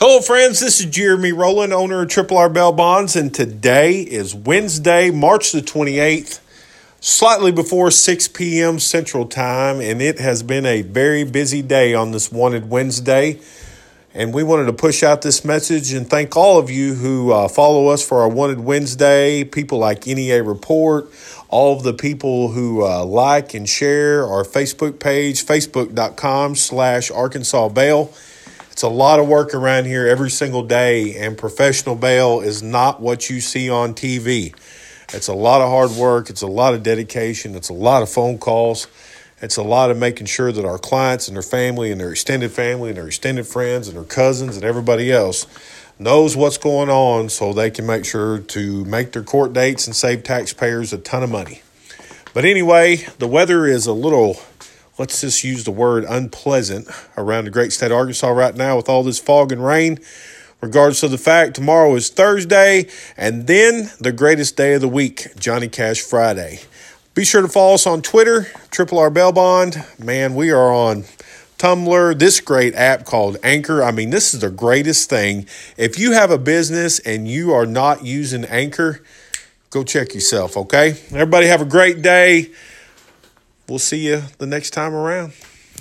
Hello, friends. This is Jeremy Rowland, owner of Triple R Bail Bonds, and today is Wednesday, March the 28th, slightly before 6 p.m. Central Time, and it has been a very busy day on this Wanted Wednesday. And we wanted to push out this message and thank all of you who uh, follow us for our Wanted Wednesday, people like NEA Report, all of the people who uh, like and share our Facebook page, facebook.com slash Arkansas Bail. It's a lot of work around here every single day, and professional bail is not what you see on TV. It's a lot of hard work, it's a lot of dedication, it's a lot of phone calls, it's a lot of making sure that our clients and their family and their extended family and their extended friends and their cousins and everybody else knows what's going on so they can make sure to make their court dates and save taxpayers a ton of money. But anyway, the weather is a little let's just use the word unpleasant around the great state of Arkansas right now with all this fog and rain. Regardless of the fact, tomorrow is Thursday, and then the greatest day of the week, Johnny Cash Friday. Be sure to follow us on Twitter, Triple R Bail Bond. Man, we are on Tumblr, this great app called Anchor. I mean, this is the greatest thing. If you have a business and you are not using Anchor, go check yourself, okay? Everybody have a great day. We'll see you the next time around.